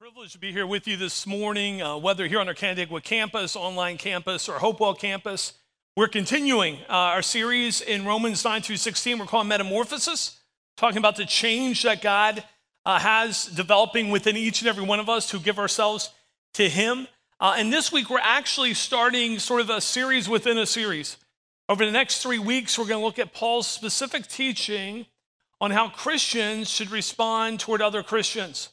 Privileged to be here with you this morning, uh, whether here on our Canandaigua campus, online campus, or Hopewell campus. We're continuing uh, our series in Romans 9 through 16. We're calling Metamorphosis, talking about the change that God uh, has developing within each and every one of us to give ourselves to Him. Uh, and this week, we're actually starting sort of a series within a series. Over the next three weeks, we're going to look at Paul's specific teaching on how Christians should respond toward other Christians.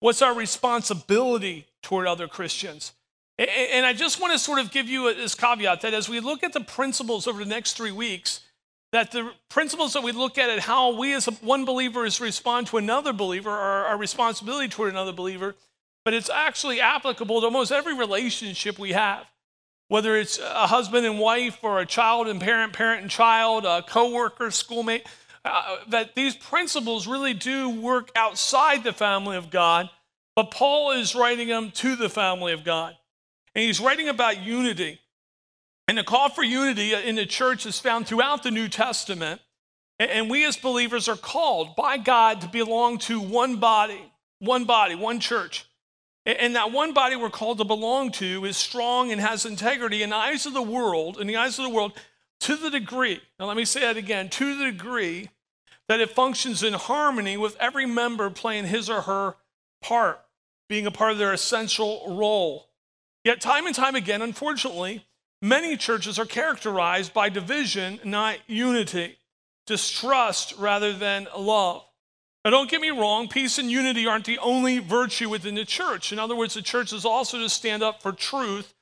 What's our responsibility toward other Christians? And I just want to sort of give you this caveat that as we look at the principles over the next three weeks, that the principles that we look at and how we as one believer is respond to another believer are our responsibility toward another believer, but it's actually applicable to almost every relationship we have. Whether it's a husband and wife or a child and parent, parent and child, a coworker, schoolmate, uh, that these principles really do work outside the family of God, but Paul is writing them to the family of God. And he's writing about unity. And the call for unity in the church is found throughout the New Testament. And we as believers are called by God to belong to one body, one body, one church. And that one body we're called to belong to is strong and has integrity in the eyes of the world, in the eyes of the world, to the degree, now let me say that again, to the degree that it functions in harmony with every member playing his or her part, being a part of their essential role. Yet, time and time again, unfortunately, many churches are characterized by division, not unity, distrust rather than love. Now, don't get me wrong, peace and unity aren't the only virtue within the church. In other words, the church is also to stand up for truth,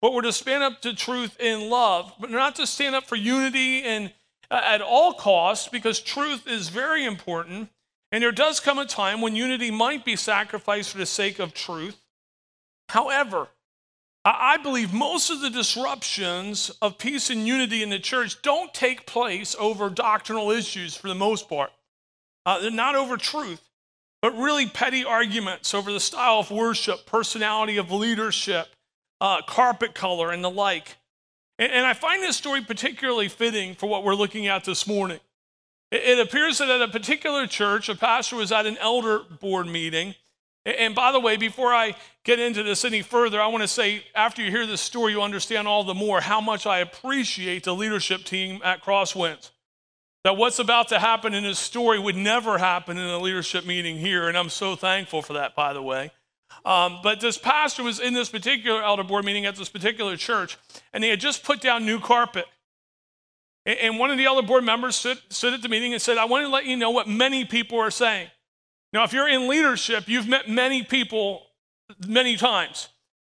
but we're to stand up to truth in love, but not to stand up for unity and at all costs because truth is very important. And there does come a time when unity might be sacrificed for the sake of truth. However, I believe most of the disruptions of peace and unity in the church don't take place over doctrinal issues for the most part. Uh, they're not over truth, but really petty arguments over the style of worship, personality of leadership, uh, carpet color, and the like. And I find this story particularly fitting for what we're looking at this morning. It appears that at a particular church, a pastor was at an elder board meeting. And by the way, before I get into this any further, I want to say after you hear this story, you'll understand all the more how much I appreciate the leadership team at Crosswinds. That what's about to happen in this story would never happen in a leadership meeting here. And I'm so thankful for that, by the way. Um, but this pastor was in this particular elder board meeting at this particular church, and they had just put down new carpet. And, one of the elder board members stood, stood at the meeting and said, I want to let you know what many people are saying. Now, if you're in leadership, you've met many people many times.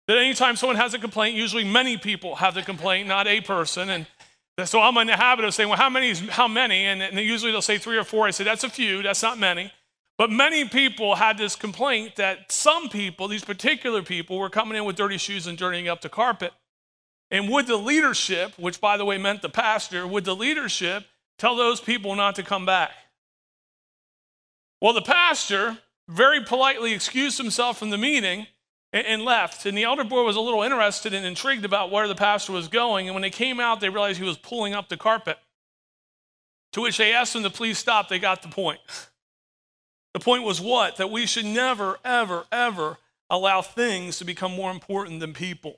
That anytime someone has a complaint, usually many people have the complaint, not a person. And so I'm in the habit of saying, well, how many is how many? And, and usually they'll say three or four. I say, that's a few, that's not many. But many people had this complaint that some people, these particular people, were coming in with dirty shoes and dirtying up the carpet. And would the leadership, which by the way meant the pastor, would the leadership tell those people not to come back? Well, the pastor very politely excused himself from the meeting and left. And the elder board was a little interested and intrigued about where the pastor was going. And when they came out, they realized he was pulling up the carpet. To which they asked him to please stop. They got the point. The point was what? That we should never, ever, ever allow things to become more important than people.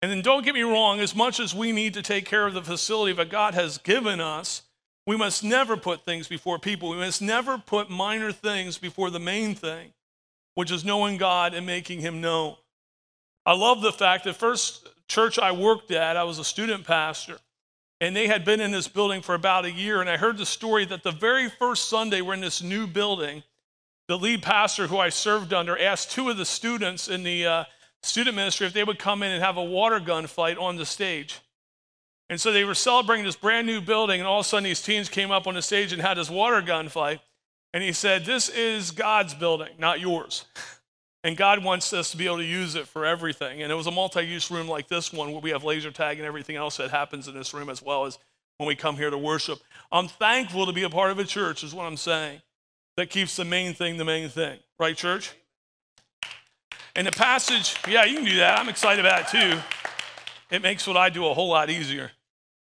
And then don't get me wrong, as much as we need to take care of the facility that God has given us, we must never put things before people. We must never put minor things before the main thing, which is knowing God and making Him known. I love the fact that first church I worked at, I was a student pastor. And they had been in this building for about a year. And I heard the story that the very first Sunday we're in this new building, the lead pastor who I served under asked two of the students in the uh, student ministry if they would come in and have a water gun fight on the stage. And so they were celebrating this brand new building, and all of a sudden these teens came up on the stage and had this water gun fight. And he said, This is God's building, not yours. And God wants us to be able to use it for everything. And it was a multi use room like this one where we have laser tag and everything else that happens in this room as well as when we come here to worship. I'm thankful to be a part of a church, is what I'm saying, that keeps the main thing the main thing. Right, church? And the passage, yeah, you can do that. I'm excited about it too. It makes what I do a whole lot easier.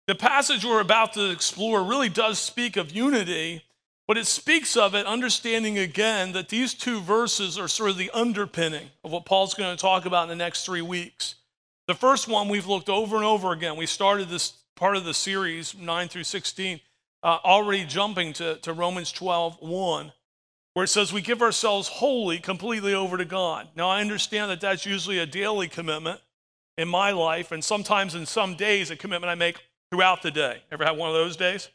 The passage we're about to explore really does speak of unity But it speaks of it, understanding again that these two verses are sort of the underpinning of what Paul's going to talk about in the next three weeks. The first one we've looked over and over again. We started this part of the series, 9 through 16, uh, already jumping to, to Romans 12, 1, where it says we give ourselves wholly, completely over to God. Now, I understand that that's usually a daily commitment in my life, and sometimes in some days, a commitment I make throughout the day. Ever had one of those days?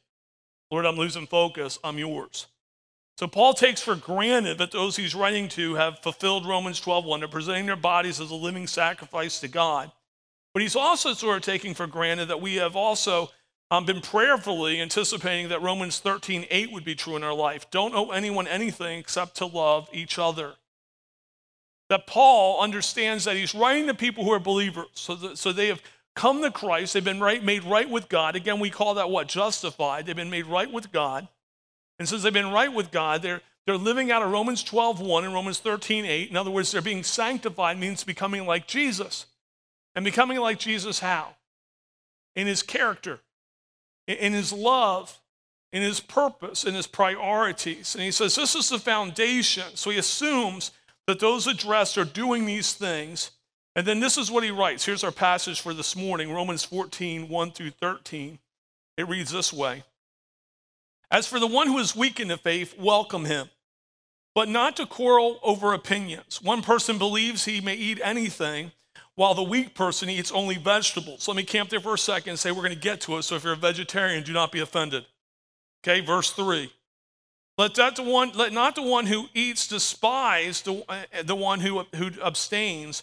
Lord, I'm losing focus. I'm yours. So Paul takes for granted that those he's writing to have fulfilled Romans 12:1. They're presenting their bodies as a living sacrifice to God. But he's also sort of taking for granted that we have also um, been prayerfully anticipating that Romans 13:8 would be true in our life. Don't owe anyone anything except to love each other. That Paul understands that he's writing to people who are believers, so, that, so they have come to Christ, they've been right, made right with God. Again, we call that what? Justified. They've been made right with God. And since they've been right with God, they're, they're living out of Romans 12, 1 and Romans 13, 8. In other words, they're being sanctified means becoming like Jesus. And becoming like Jesus how? In his character, in his love, in his purpose, in his priorities. And he says this is the foundation. So he assumes that those addressed are doing these things and then this is what he writes. Here's our passage for this morning Romans 14, 1 through 13. It reads this way As for the one who is weak in the faith, welcome him, but not to quarrel over opinions. One person believes he may eat anything, while the weak person eats only vegetables. Let me camp there for a second and say we're going to get to it. So if you're a vegetarian, do not be offended. Okay, verse 3. Let, that the one, let not the one who eats despise the, uh, the one who, who abstains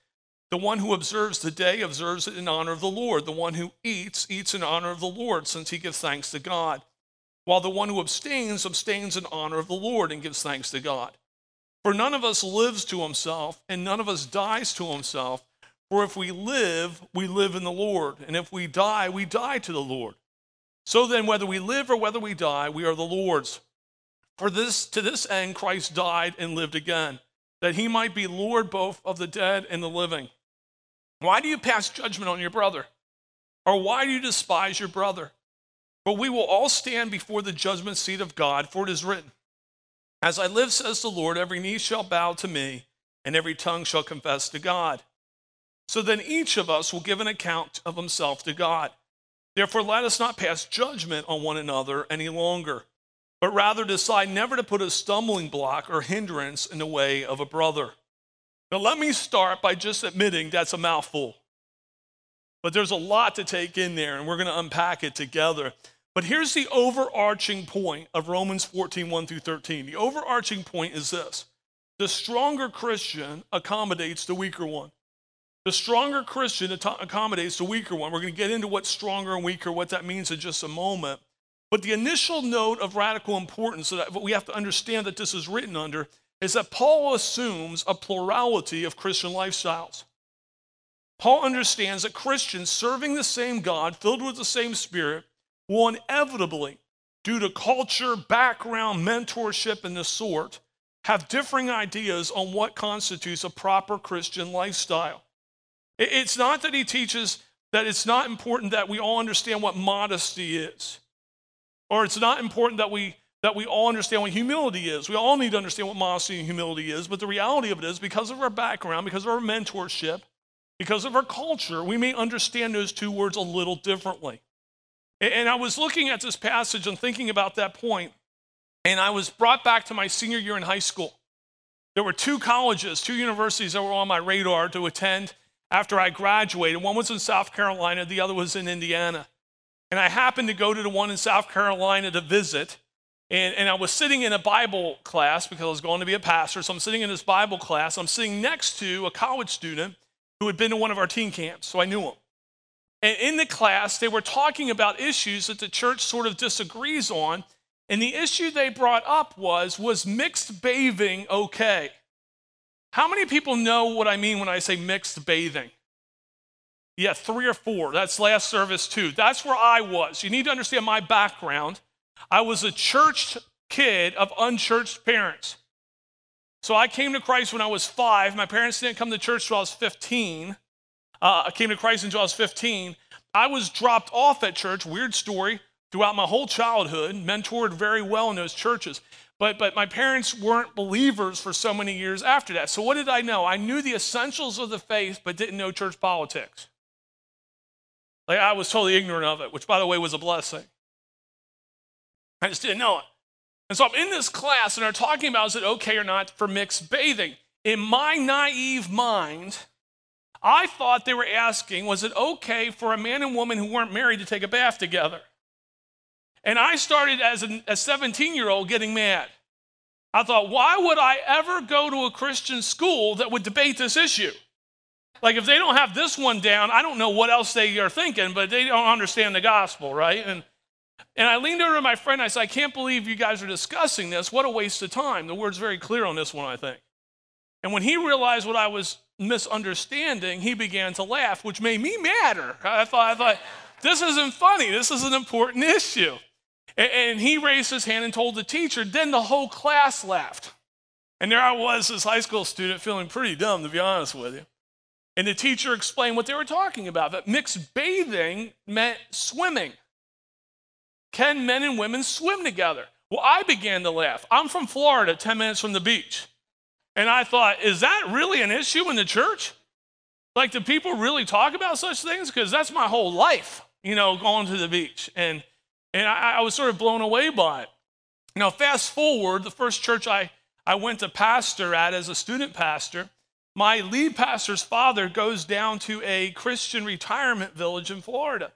the one who observes the day observes it in honor of the Lord. The one who eats, eats in honor of the Lord, since he gives thanks to God. While the one who abstains, abstains in honor of the Lord and gives thanks to God. For none of us lives to himself, and none of us dies to himself. For if we live, we live in the Lord. And if we die, we die to the Lord. So then, whether we live or whether we die, we are the Lord's. For this, to this end, Christ died and lived again, that he might be Lord both of the dead and the living. Why do you pass judgment on your brother? Or why do you despise your brother? For we will all stand before the judgment seat of God, for it is written, As I live, says the Lord, every knee shall bow to me, and every tongue shall confess to God. So then each of us will give an account of himself to God. Therefore, let us not pass judgment on one another any longer, but rather decide never to put a stumbling block or hindrance in the way of a brother. Now, let me start by just admitting that's a mouthful. But there's a lot to take in there, and we're going to unpack it together. But here's the overarching point of Romans 14, 1 through 13. The overarching point is this the stronger Christian accommodates the weaker one. The stronger Christian accommodates the weaker one. We're going to get into what's stronger and weaker, what that means in just a moment. But the initial note of radical importance that we have to understand that this is written under is that Paul assumes a plurality of Christian lifestyles. Paul understands that Christians serving the same God, filled with the same Spirit, will inevitably, due to culture, background, mentorship, and the sort, have differing ideas on what constitutes a proper Christian lifestyle. It's not that he teaches that it's not important that we all understand what modesty is, or it's not important that we that we all understand what humility is. We all need to understand what modesty and humility is, but the reality of it is because of our background, because of our mentorship, because of our culture, we may understand those two words a little differently. And I was looking at this passage and thinking about that point, and I was brought back to my senior year in high school. There were two colleges, two universities that were on my radar to attend after I graduated. One was in South Carolina, the other was in Indiana. And I happened to go to the one in South Carolina to visit. And, and I was sitting in a Bible class because I was going to be a pastor. So I'm sitting in this Bible class. I'm sitting next to a college student who had been to one of our teen camps. So I knew him. And in the class, they were talking about issues that the church sort of disagrees on. And the issue they brought up was was mixed bathing okay? How many people know what I mean when I say mixed bathing? Yeah, three or four. That's last service too. That's where I was. You need to understand my background. I was a church kid of unchurched parents. So I came to Christ when I was five. My parents didn't come to church until I was 15. Uh, I came to Christ until I was 15. I was dropped off at church, weird story, throughout my whole childhood, mentored very well in those churches. But, but my parents weren't believers for so many years after that. So what did I know? I knew the essentials of the faith, but didn't know church politics. Like I was totally ignorant of it, which by the way was a blessing. I just didn't know it. And so I'm in this class and they're talking about is it okay or not for mixed bathing. In my naive mind, I thought they were asking, was it okay for a man and woman who weren't married to take a bath together? And I started as a 17 year old getting mad. I thought, why would I ever go to a Christian school that would debate this issue? Like, if they don't have this one down, I don't know what else they are thinking, but they don't understand the gospel, right? And, and I leaned over to my friend. and I said, I can't believe you guys are discussing this. What a waste of time. The word's very clear on this one, I think. And when he realized what I was misunderstanding, he began to laugh, which made me madder. I thought, I thought, this isn't funny. This is an important issue. And, and he raised his hand and told the teacher. Then the whole class laughed. And there I was, this high school student, feeling pretty dumb, to be honest with you. And the teacher explained what they were talking about that mixed bathing meant swimming. Can men and women swim together? Well, I began to laugh. I'm from Florida, 10 minutes from the beach. And I thought, is that really an issue in the church? Like, do people really talk about such things? Because that's my whole life, you know, going to the beach. And, and I, I was sort of blown away by it. Now, fast forward, the first church I, I went to pastor at as a student pastor, my lead pastor's father goes down to a Christian retirement village in Florida,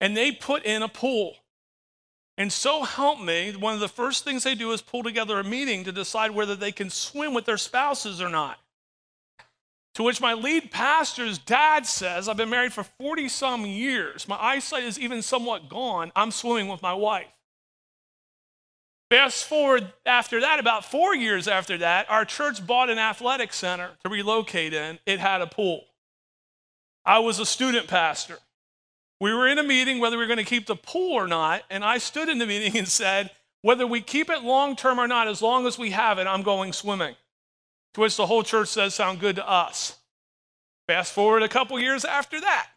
and they put in a pool. And so help me, one of the first things they do is pull together a meeting to decide whether they can swim with their spouses or not. To which my lead pastor's dad says, I've been married for 40 some years. My eyesight is even somewhat gone. I'm swimming with my wife. Fast forward after that, about four years after that, our church bought an athletic center to relocate in. It had a pool. I was a student pastor. We were in a meeting whether we were going to keep the pool or not, and I stood in the meeting and said, whether we keep it long term or not, as long as we have it, I'm going swimming. To which the whole church says, sound good to us. Fast forward a couple years after that.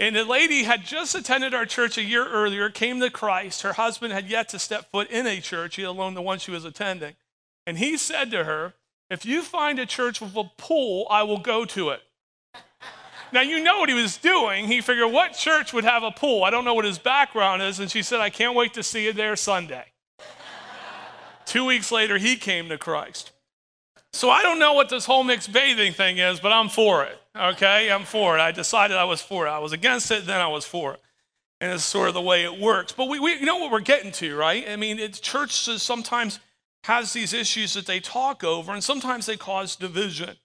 And the lady had just attended our church a year earlier, came to Christ. Her husband had yet to step foot in a church, let alone the one she was attending. And he said to her, If you find a church with a pool, I will go to it. Now, you know what he was doing. He figured, what church would have a pool? I don't know what his background is. And she said, I can't wait to see you there Sunday. Two weeks later, he came to Christ. So I don't know what this whole mixed bathing thing is, but I'm for it. Okay? I'm for it. I decided I was for it. I was against it, then I was for it. And it's sort of the way it works. But we, we you know what we're getting to, right? I mean, it's churches sometimes has these issues that they talk over, and sometimes they cause division.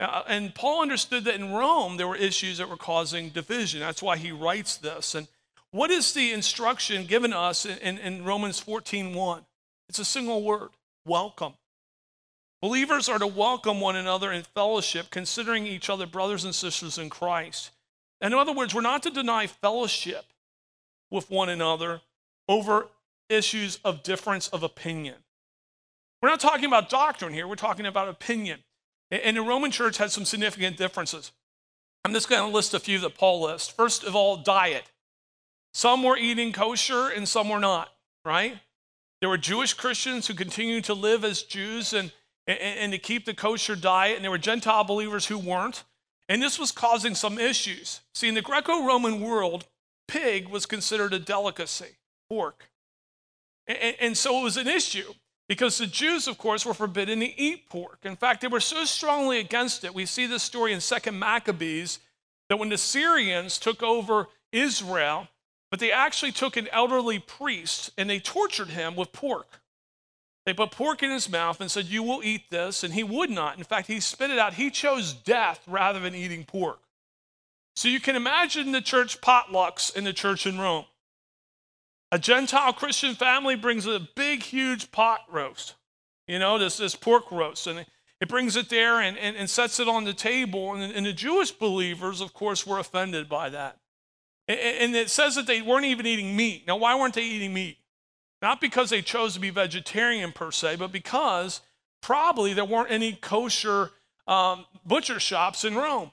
Uh, and Paul understood that in Rome there were issues that were causing division. That's why he writes this. And what is the instruction given us in, in, in Romans 14 1? It's a single word welcome. Believers are to welcome one another in fellowship, considering each other brothers and sisters in Christ. And in other words, we're not to deny fellowship with one another over issues of difference of opinion. We're not talking about doctrine here, we're talking about opinion. And the Roman church had some significant differences. I'm just going to list a few that Paul lists. First of all, diet. Some were eating kosher and some were not, right? There were Jewish Christians who continued to live as Jews and, and, and to keep the kosher diet, and there were Gentile believers who weren't. And this was causing some issues. See, in the Greco Roman world, pig was considered a delicacy, pork. And, and so it was an issue. Because the Jews, of course, were forbidden to eat pork. In fact, they were so strongly against it. We see this story in 2nd Maccabees that when the Syrians took over Israel, but they actually took an elderly priest and they tortured him with pork. They put pork in his mouth and said, You will eat this. And he would not. In fact, he spit it out. He chose death rather than eating pork. So you can imagine the church potlucks in the church in Rome. A Gentile Christian family brings a big, huge pot roast, you know, this, this pork roast. And, it brings it there and, and, and sets it on the table. And, and the Jewish believers, of course, were offended by that. And, it says that they weren't even eating meat. Now, why weren't they eating meat? Not because they chose to be vegetarian per se, but because probably there weren't any kosher um, butcher shops in Rome.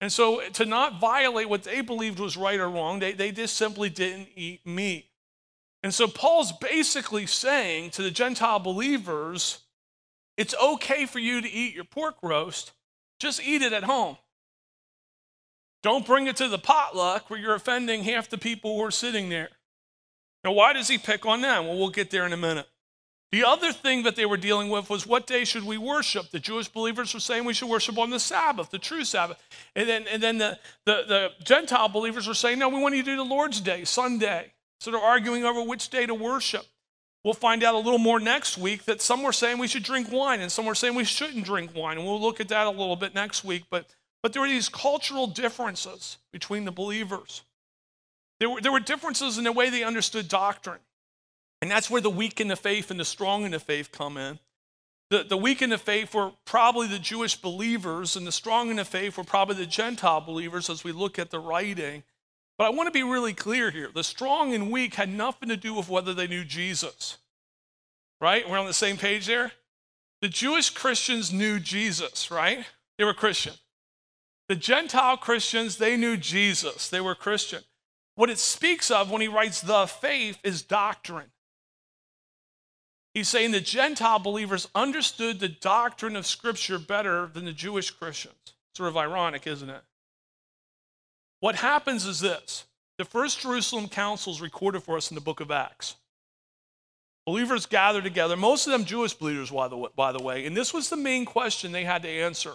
And so, to not violate what they believed was right or wrong, they, they just simply didn't eat meat. And so, Paul's basically saying to the Gentile believers, it's okay for you to eat your pork roast, just eat it at home. Don't bring it to the potluck where you're offending half the people who are sitting there. Now, why does he pick on them? Well, we'll get there in a minute. The other thing that they were dealing with was what day should we worship? The Jewish believers were saying we should worship on the Sabbath, the true Sabbath. And then, and then the, the, the Gentile believers were saying, no, we want you to do the Lord's Day, Sunday. So they're arguing over which day to worship. We'll find out a little more next week that some were saying we should drink wine and some were saying we shouldn't drink wine. And we'll look at that a little bit next week. But, but there were these cultural differences between the believers. There were, there were differences in the way they understood doctrine. And that's where the weak in the faith and the strong in the faith come in. The, the weak in the faith were probably the Jewish believers, and the strong in the faith were probably the Gentile believers as we look at the writing. But I want to be really clear here. The strong and weak had nothing to do with whether they knew Jesus. Right? We're on the same page there? The Jewish Christians knew Jesus, right? They were Christian. The Gentile Christians, they knew Jesus. They were Christian. What it speaks of when he writes the faith is doctrine. He's saying the Gentile believers understood the doctrine of Scripture better than the Jewish Christians. Sort of ironic, isn't it? What happens is this the First Jerusalem Council is recorded for us in the book of Acts. Believers gather together, most of them Jewish believers, by the way, and this was the main question they had to answer.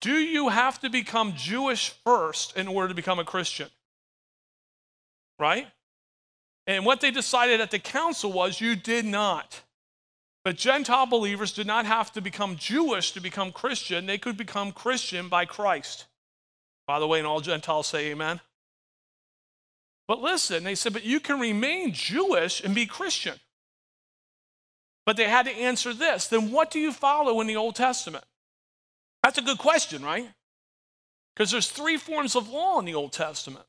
Do you have to become Jewish first in order to become a Christian? Right? And what they decided at the council was you did not. But Gentile believers did not have to become Jewish to become Christian, they could become Christian by Christ. By the way, and all Gentiles say amen. But listen, they said, but you can remain Jewish and be Christian. But they had to answer this then what do you follow in the Old Testament? That's a good question, right? Because there's three forms of law in the Old Testament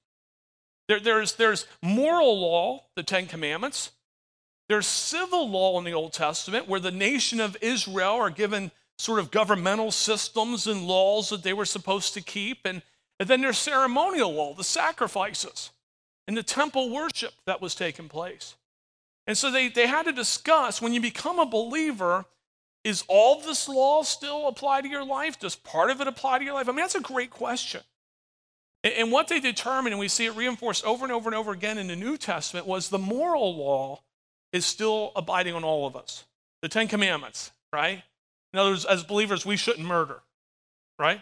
there, there's, there's moral law, the Ten Commandments. There's civil law in the Old Testament where the nation of Israel are given sort of governmental systems and laws that they were supposed to keep. And and then there's ceremonial law, the sacrifices, and the temple worship that was taking place. And so they, they had to discuss when you become a believer, is all this law still apply to your life? Does part of it apply to your life? I mean, that's a great question. And, and what they determined, and we see it reinforced over and over and over again in the New Testament, was the moral law is still abiding on all of us. The Ten Commandments, right? In other words, as believers, we shouldn't murder, right?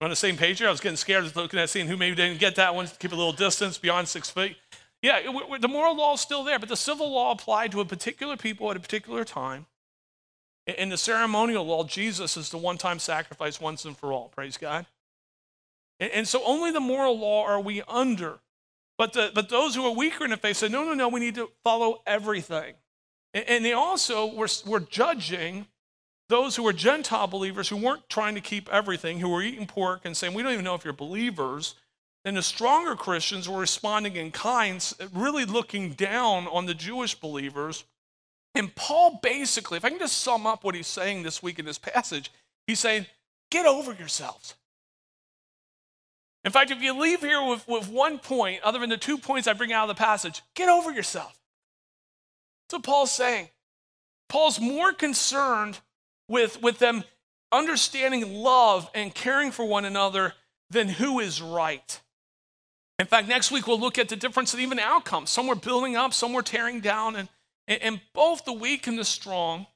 We're on the same page here. I was getting scared looking at seeing who maybe didn't get that one, to keep a little distance beyond six feet. Yeah, the moral law is still there, but the civil law applied to a particular people at a particular time. In the ceremonial law, Jesus is the one time sacrifice once and for all. Praise God. And so only the moral law are we under. But, the, but those who are weaker in the faith said, no, no, no, we need to follow everything. And they also were, were judging those who were Gentile believers who weren't trying to keep everything, who were eating pork and saying, We don't even know if you're believers. And the stronger Christians were responding in kind, really looking down on the Jewish believers. And Paul basically, if I can just sum up what he's saying this week in this passage, he's saying, Get over yourselves. In fact, if you leave here with, with one point, other than the two points I bring out of the passage, get over yourself. That's what Paul's saying. Paul's more concerned with, with them understanding love and caring for one another than who is right. In fact, next week we'll look at the difference in even outcomes. Some were building up, some were tearing down, and, and both the weak and the strong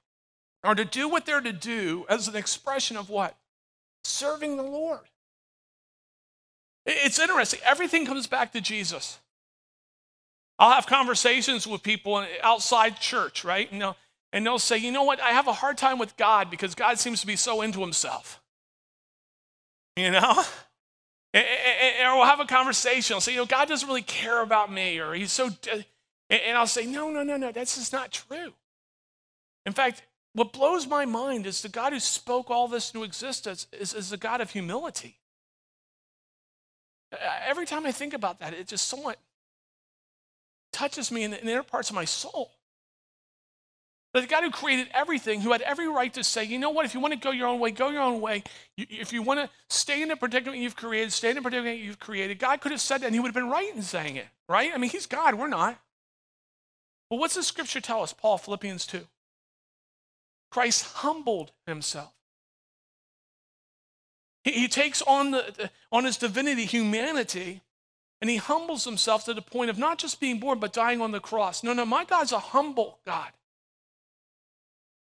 are to do what they're to do as an expression of what? Serving the Lord. It's interesting. Everything comes back to Jesus. I'll have conversations with people outside church, right? You know, and they'll say, you know what, I have a hard time with God because God seems to be so into himself. You know? And, we'll have a conversation. I'll say, you know, God doesn't really care about me, or he's so. And I'll say, no, no, no, no, that's just not true. In fact, what blows my mind is the God who spoke all this into existence is, is a God of humility. Every time I think about that, it just somewhat touches me in the inner parts of my soul. The God who created everything, who had every right to say, you know what, if you want to go your own way, go your own way. If you want to stay in the predicament you've created, stay in the predicament you've created. God could have said that and he would have been right in saying it, right? I mean, he's God, we're not. But what's the scripture tell us, Paul, Philippians 2? Christ humbled himself. He, he takes on, the, on his divinity humanity and he humbles himself to the point of not just being born, but dying on the cross. No, no, my God's a humble God.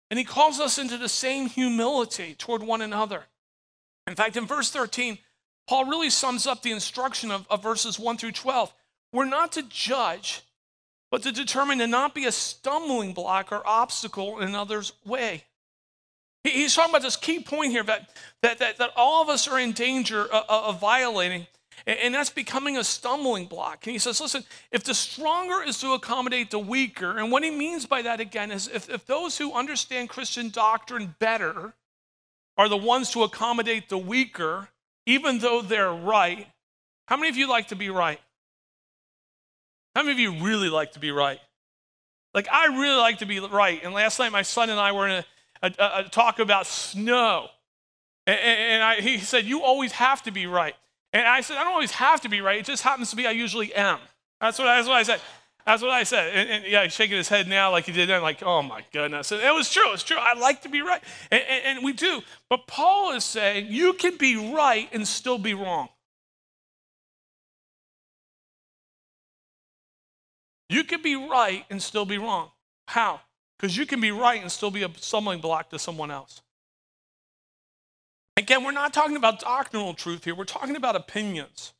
And he calls us into the same humility toward one another. In fact, in verse 13, Paul really sums up the instruction of, of verses 1 through 12. We're not to judge, but to determine to not be a stumbling block or obstacle in another's way. He's talking about this key point here that, that, that, that all of us are in danger of, of violating and that's becoming a stumbling block. And he says, listen, if the stronger is to accommodate the weaker, and what he means by that again is if, if those who understand Christian doctrine better are the ones to accommodate the weaker, even though they're right, how many of you like to be right? How many of you really like to be right? Like, I really like to be right. And last night, my son and I were in a, a, a talk about snow. And, and I, he said, You always have to be right. And I said, I don't always have to be right. It just happens to be I usually am. That's what, that's what I said. That's what I said. And, and, yeah, he's shaking his head now like he did then, like, oh my goodness. And it was true. It's true. I like to be right. And, and, and we do. But Paul is saying you can be right and still be wrong. You can be right and still be wrong. How? Because you can be right and still be a stumbling block to someone else. Again, we're not talking about doctrinal truth here, we're talking about opinions.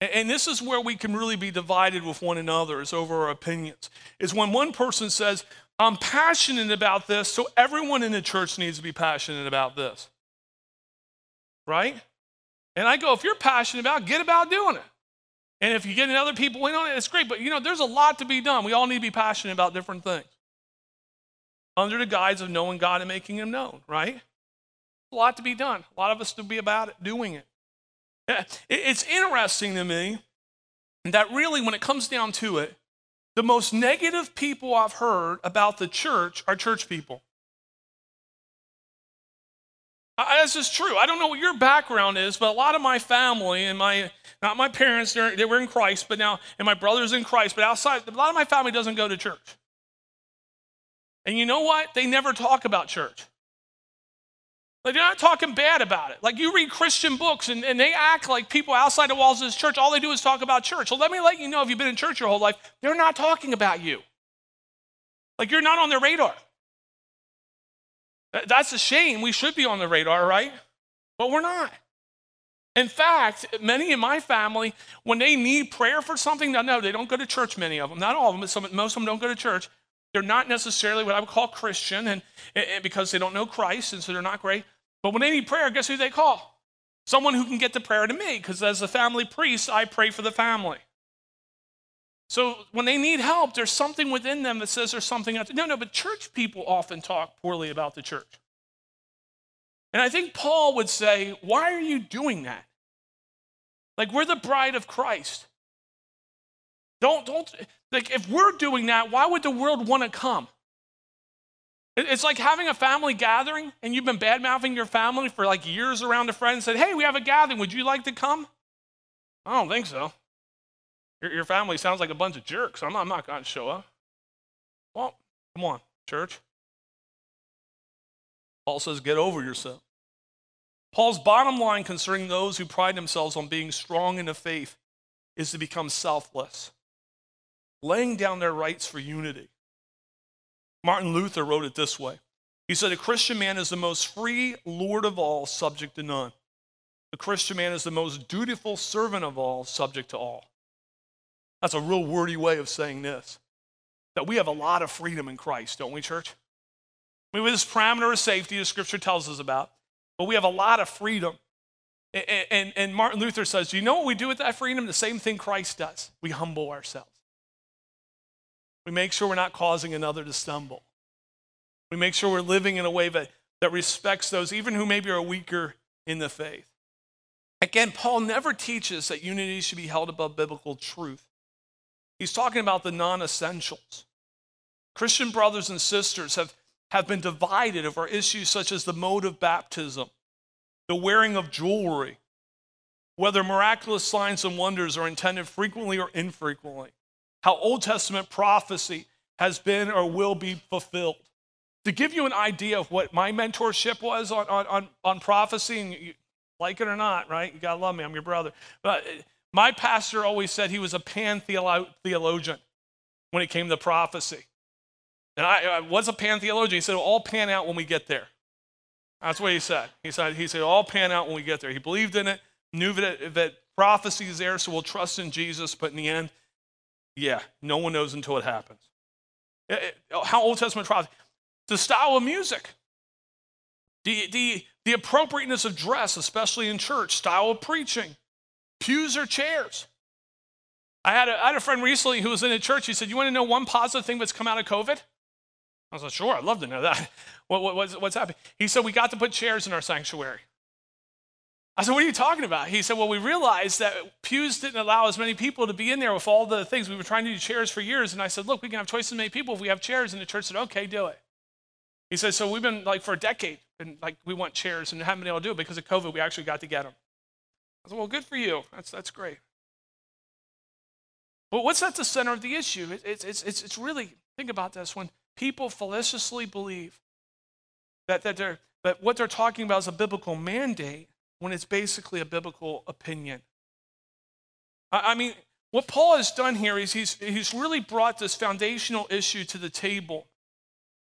And this is where we can really be divided with one another is over our opinions. Is when one person says, I'm passionate about this, so everyone in the church needs to be passionate about this. Right? And I go, if you're passionate about it, get about doing it. And if you get other people in on it, it's great. But you know, there's a lot to be done. We all need to be passionate about different things. Under the guise of knowing God and making him known, right? A lot to be done. A lot of us to be about it, doing it. It's interesting to me that really, when it comes down to it, the most negative people I've heard about the church are church people. This is true. I don't know what your background is, but a lot of my family and my, not my parents, they were in Christ, but now, and my brother's in Christ, but outside, a lot of my family doesn't go to church. And you know what? They never talk about church. Like they're not talking bad about it. Like you read Christian books and, and they act like people outside the walls of this church, all they do is talk about church. So let me let you know if you've been in church your whole life, they're not talking about you. Like you're not on their radar. That's a shame. We should be on the radar, right? But we're not. In fact, many in my family, when they need prayer for something, no, no, they don't go to church, many of them. Not all of them, but some, most of them don't go to church. They're not necessarily what I would call Christian and, and because they don't know Christ, and so they're not great. But when they need prayer, guess who they call? Someone who can get the prayer to me, because as a family priest, I pray for the family. So when they need help, there's something within them that says there's something. No, no, but church people often talk poorly about the church. And I think Paul would say, Why are you doing that? Like, we're the bride of Christ. Don't, don't, like, if we're doing that, why would the world want to come? It's like having a family gathering and you've been bad mouthing your family for like years around a friend and said, Hey, we have a gathering. Would you like to come? I don't think so. Your, your family sounds like a bunch of jerks. I'm not, I'm not going to show up. Well, come on, church. Paul says, Get over yourself. Paul's bottom line concerning those who pride themselves on being strong in the faith is to become selfless, laying down their rights for unity. Martin Luther wrote it this way He said, A Christian man is the most free Lord of all, subject to none. The Christian man is the most dutiful servant of all, subject to all. That's a real wordy way of saying this. That we have a lot of freedom in Christ, don't we, church? I mean, with this parameter of safety the scripture tells us about, but we have a lot of freedom. And, and, and Martin Luther says, Do you know what we do with that freedom? The same thing Christ does. We humble ourselves. We make sure we're not causing another to stumble. We make sure we're living in a way that, that respects those, even who maybe are weaker in the faith. Again, Paul never teaches that unity should be held above biblical truth. He's talking about the non essentials. Christian brothers and sisters have, have been divided over issues such as the mode of baptism, the wearing of jewelry, whether miraculous signs and wonders are intended frequently or infrequently, how Old Testament prophecy has been or will be fulfilled. To give you an idea of what my mentorship was on, on, on, on prophecy, and you like it or not, right? You gotta love me, I'm your brother. But uh, my pastor always said he was a pan theologian when it came to prophecy. And I, I was a pan theologian. He said, it all pan out when we get there. That's what he said. He said, he said, all pan out when we get there. He believed in it, knew that, that prophecy is there, so we'll trust in Jesus. But in the end, yeah, no one knows until it happens. It, it, how Old Testament prophecy, the style of music, the, the, the appropriateness of dress, especially in church, style of preaching, pews or chairs. I had, a, I had a friend recently who was in a church. He said, You want to know one positive thing that's come out of COVID? I was like, Sure, I'd love to know that. What, what, what's, what's happening? He said, We got to put chairs in our sanctuary. I said, What are you talking about? He said, Well, we realized that pews didn't allow as many people to be in there with all the things. We were trying to do chairs for years. And I said, Look, we can have twice as many people if we have chairs. And the church said, Okay, do it. He said, So we've been like for a decade, and like we want chairs and haven't been able to do it because of COVID. We actually got to get them. I said, Well, good for you. That's, that's great. But what's at the center of the issue? It's, it's, it's, it's really, think about this when people fallaciously believe that, that, they're, that what they're talking about is a biblical mandate when it's basically a biblical opinion. I, mean, what Paul has done here is he's, he's really brought this foundational issue to the table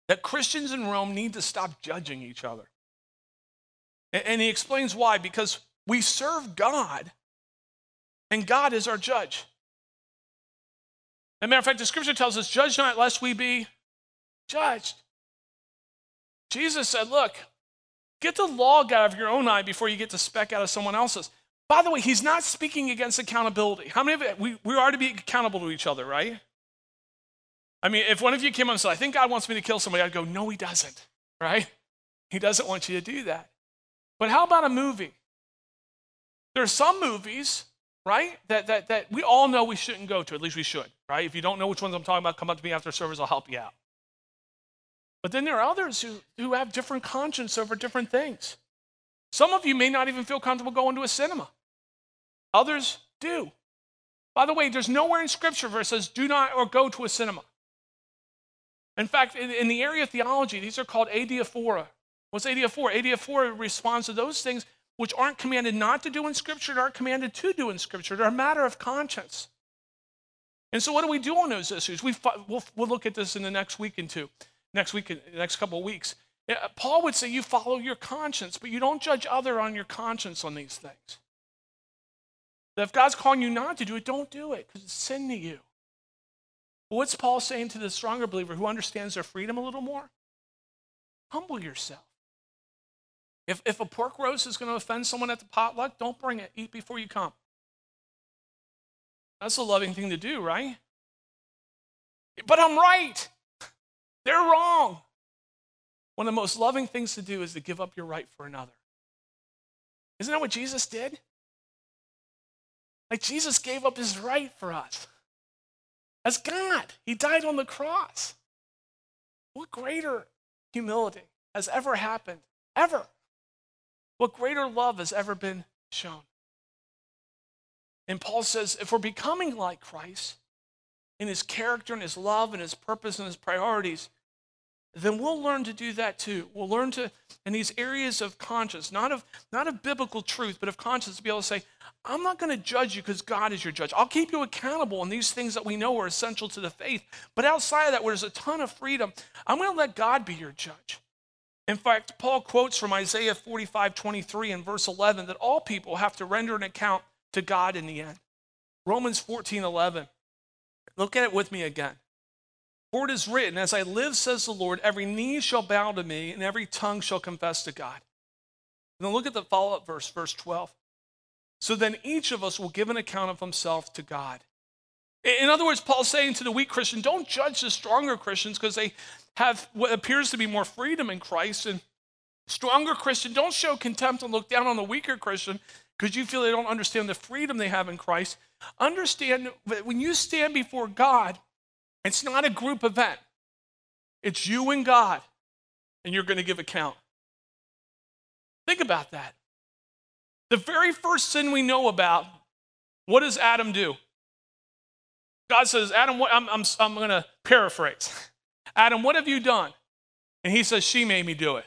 that Christians in Rome need to stop judging each other. And, and he explains why because we serve God, and God is our judge. As a matter of fact, the scripture tells us, judge not lest we be judged. Jesus said, Look, get the log out of your own eye before you get the speck out of someone else's. By the way, he's not speaking against accountability. How many of we, we are to be accountable to each other, right? I mean, if one of you came up and said, I think God wants me to kill somebody, I'd go, No, he doesn't, right? He doesn't want you to do that. But how about a movie? There are some movies, right, that, that, that we all know we shouldn't go to. At least we should, right? If you don't know which ones I'm talking about, come up to me after service, I'll help you out. But then there are others who, who have different conscience over different things. Some of you may not even feel comfortable going to a cinema. Others do. By the way, there's nowhere in Scripture where it says do not or go to a cinema. In fact, in, in the area of theology, these are called adiaphora. What's adiaphora? Adiaphora responds to those things which aren't commanded not to do in Scripture, and aren't commanded to do in Scripture. They're a matter of conscience. And so, what do we do on those issues? We, we'll, we'll look at this in the next week and two, next week, next couple of weeks. Paul would say you follow your conscience, but you don't judge other on your conscience on these things. That if God's calling you not to do it, don't do it because it's sin to you. But what's Paul saying to the stronger believer who understands their freedom a little more? Humble yourself. If, if a pork roast is going to offend someone at the potluck, don't bring it. Eat before you come. That's a loving thing to do, right? But I'm right. They're wrong. One of the most loving things to do is to give up your right for another. Isn't that what Jesus did? Like Jesus gave up his right for us. As God, he died on the cross. What greater humility has ever happened? Ever. What greater love has ever been shown? And Paul says if we're becoming like Christ in his character and his love and his purpose and his priorities, then we'll learn to do that too. We'll learn to, in these areas of conscience, not of, not of biblical truth, but of conscience, to be able to say, I'm not going to judge you because God is your judge. I'll keep you accountable in these things that we know are essential to the faith. But outside of that, where there's a ton of freedom, I'm going to let God be your judge. In fact, Paul quotes from Isaiah 45 23 and verse 11 that all people have to render an account to God in the end. Romans 14 11. Look at it with me again. For it is written, As I live, says the Lord, every knee shall bow to me, and every tongue shall confess to God. And then look at the follow up verse, verse 12. So then each of us will give an account of himself to God. In other words, Paul's saying to the weak Christian, don't judge the stronger Christians because they, have what appears to be more freedom in Christ. And stronger Christian don't show contempt and look down on the weaker Christian because you feel they don't understand the freedom they have in Christ. Understand that when you stand before God, it's not a group event, it's you and God, and you're going to give account. Think about that. The very first sin we know about, what does Adam do? God says, Adam, what, I'm, I'm, I'm going to paraphrase. Adam, what have you done? And he says, She made me do it.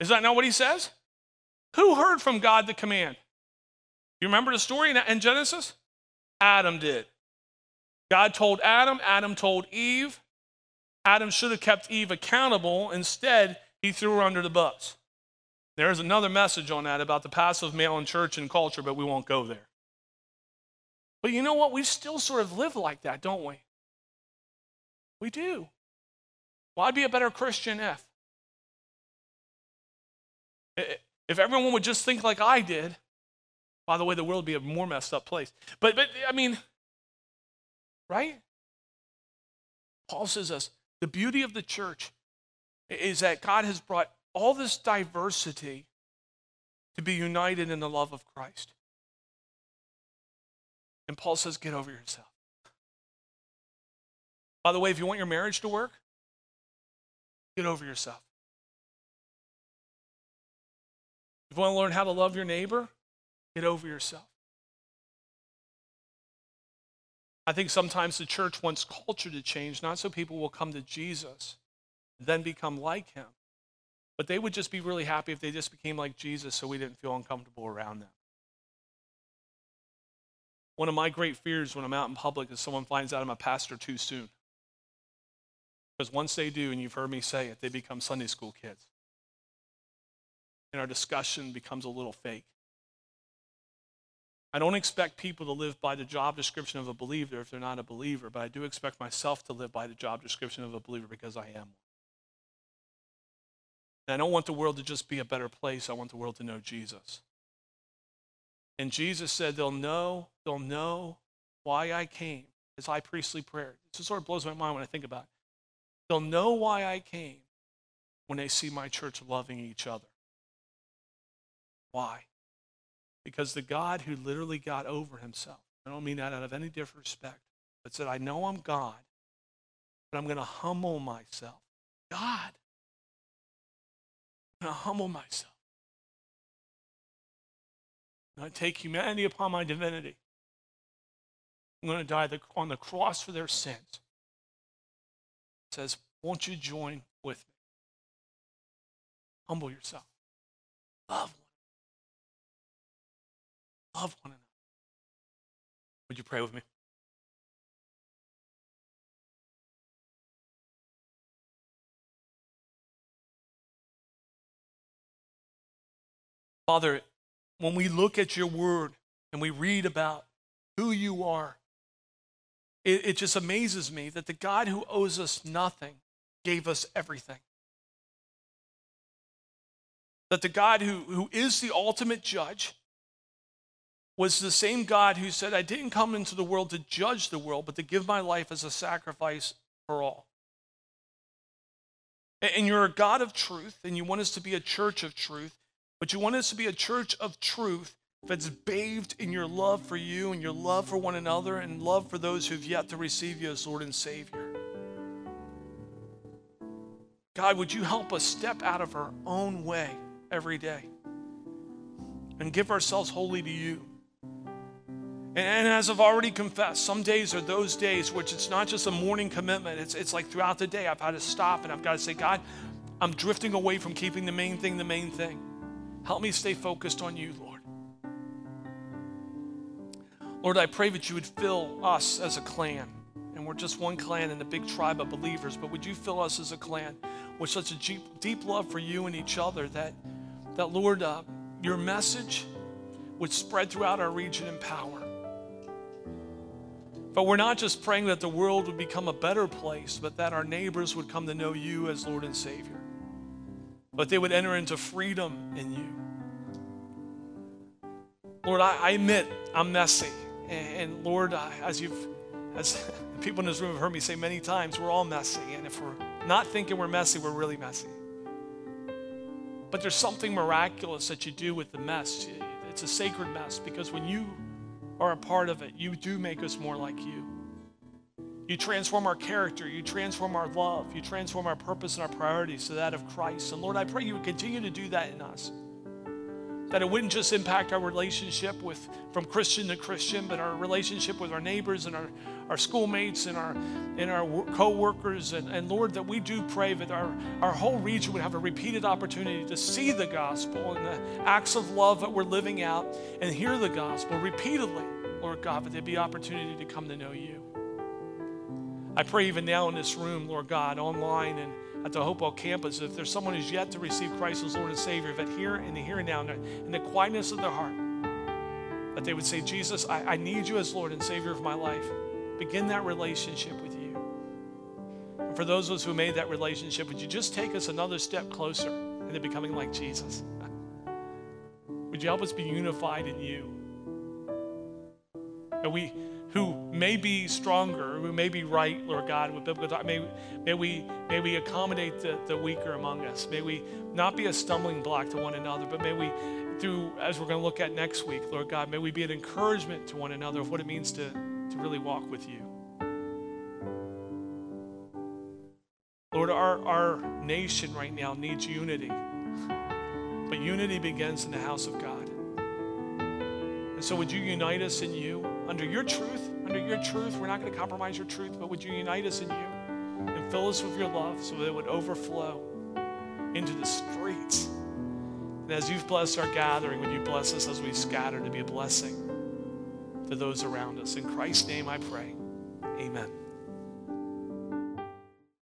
Is that not what he says? Who heard from God the command? You remember the story in Genesis? Adam did. God told Adam, Adam told Eve. Adam should have kept Eve accountable. Instead, he threw her under the bus. There's another message on that about the passive male in church and culture, but we won't go there. But you know what? We still sort of live like that, don't we? We do. Well, I'd be a better Christian if. If everyone would just think like I did, by the way, the world would be a more messed up place. But, but I mean, right? Paul says us the beauty of the church is that God has brought all this diversity to be united in the love of Christ. And Paul says, get over yourself. By the way, if you want your marriage to work, get over yourself. You want to learn how to love your neighbor, get over yourself. I think sometimes the church wants culture to change, not so people will come to Jesus, then become like him, but they would just be really happy if they just became like Jesus so we didn't feel uncomfortable around them. One of my great fears when I'm out in public is someone finds out I'm a pastor too soon. Because once they do, and you've heard me say it, they become Sunday school kids. And our discussion becomes a little fake. I don't expect people to live by the job description of a believer if they're not a believer, but I do expect myself to live by the job description of a believer because I am one. And I don't want the world to just be a better place. I want the world to know Jesus. And Jesus said, They'll know, they'll know why I came. His high priestly prayer. This sort of blows my mind when I think about it. They'll know why I came when they see my church loving each other. Why? Because the God who literally got over himself, I don't mean that out of any disrespect, but said, I know I'm God, but I'm going to humble myself. God. I'm going to humble myself. To take humanity upon my divinity. I'm going to die on the cross for their sins. It says, Won't you join with me? Humble yourself. Love. Love one another. Would you pray with me? Father, when we look at your word and we read about who you are, it, it just amazes me that the God who owes us nothing gave us everything. That the God who, who is the ultimate judge was the same God who said, I didn't come into the world to judge the world, but to give my life as a sacrifice for all. And you're a God of truth, and you want us to be a church of truth. But you want us to be a church of truth that's bathed in your love for you and your love for one another and love for those who've yet to receive you as Lord and Savior. God, would you help us step out of our own way every day and give ourselves wholly to you? And, as I've already confessed, some days are those days which it's not just a morning commitment. It's, it's like throughout the day, I've had to stop and I've got to say, God, I'm drifting away from keeping the main thing the main thing. Help me stay focused on you, Lord. Lord, I pray that you would fill us as a clan. And we're just one clan in a big tribe of believers, but would you fill us as a clan with such a deep, deep love for you and each other that, that Lord, uh, your message would spread throughout our region in power. But we're not just praying that the world would become a better place, but that our neighbors would come to know you as Lord and Savior but they would enter into freedom in you. Lord, I, I admit I'm messy. And, and Lord, I, as you've as people in this room have heard me say many times, we're all messy. And if we're not thinking we're messy, we're really messy. But there's something miraculous that you do with the mess. It's a sacred mess because when you are a part of it, you do make us more like you. You transform our character, you transform our love, you transform our purpose and our priorities to that of Christ. And Lord, I pray you would continue to do that in us that it wouldn't just impact our relationship with from Christian to Christian, but our relationship with our neighbors and our, our schoolmates and our and our co-workers. And, and Lord, that we do pray that our, our whole region would have a repeated opportunity to see the gospel and the acts of love that we're living out and hear the gospel repeatedly, Lord God, that there'd be opportunity to come to know you. I pray even now in this room, Lord God, online and at the Hopewell campus, if there's someone who's yet to receive Christ as Lord and Savior, that here in the here and now, in the quietness of their heart, that they would say, Jesus, I, I need you as Lord and Savior of my life. Begin that relationship with you. And for those of us who made that relationship, would you just take us another step closer into becoming like Jesus? would you help us be unified in you? And we who may be stronger, who may be right, Lord God, with biblical thought. May, may, we, may we accommodate the, the weaker among us. May we not be a stumbling block to one another, but may we, through, as we're going to look at next week, Lord God, may we be an encouragement to one another of what it means to, to really walk with you. Lord, our, our nation right now needs unity, but unity begins in the house of God. And so, would you unite us in you? Under your truth, under your truth. We're not going to compromise your truth, but would you unite us in you and fill us with your love so that it would overflow into the streets? And as you've blessed our gathering, would you bless us as we scatter to be a blessing to those around us? In Christ's name I pray. Amen.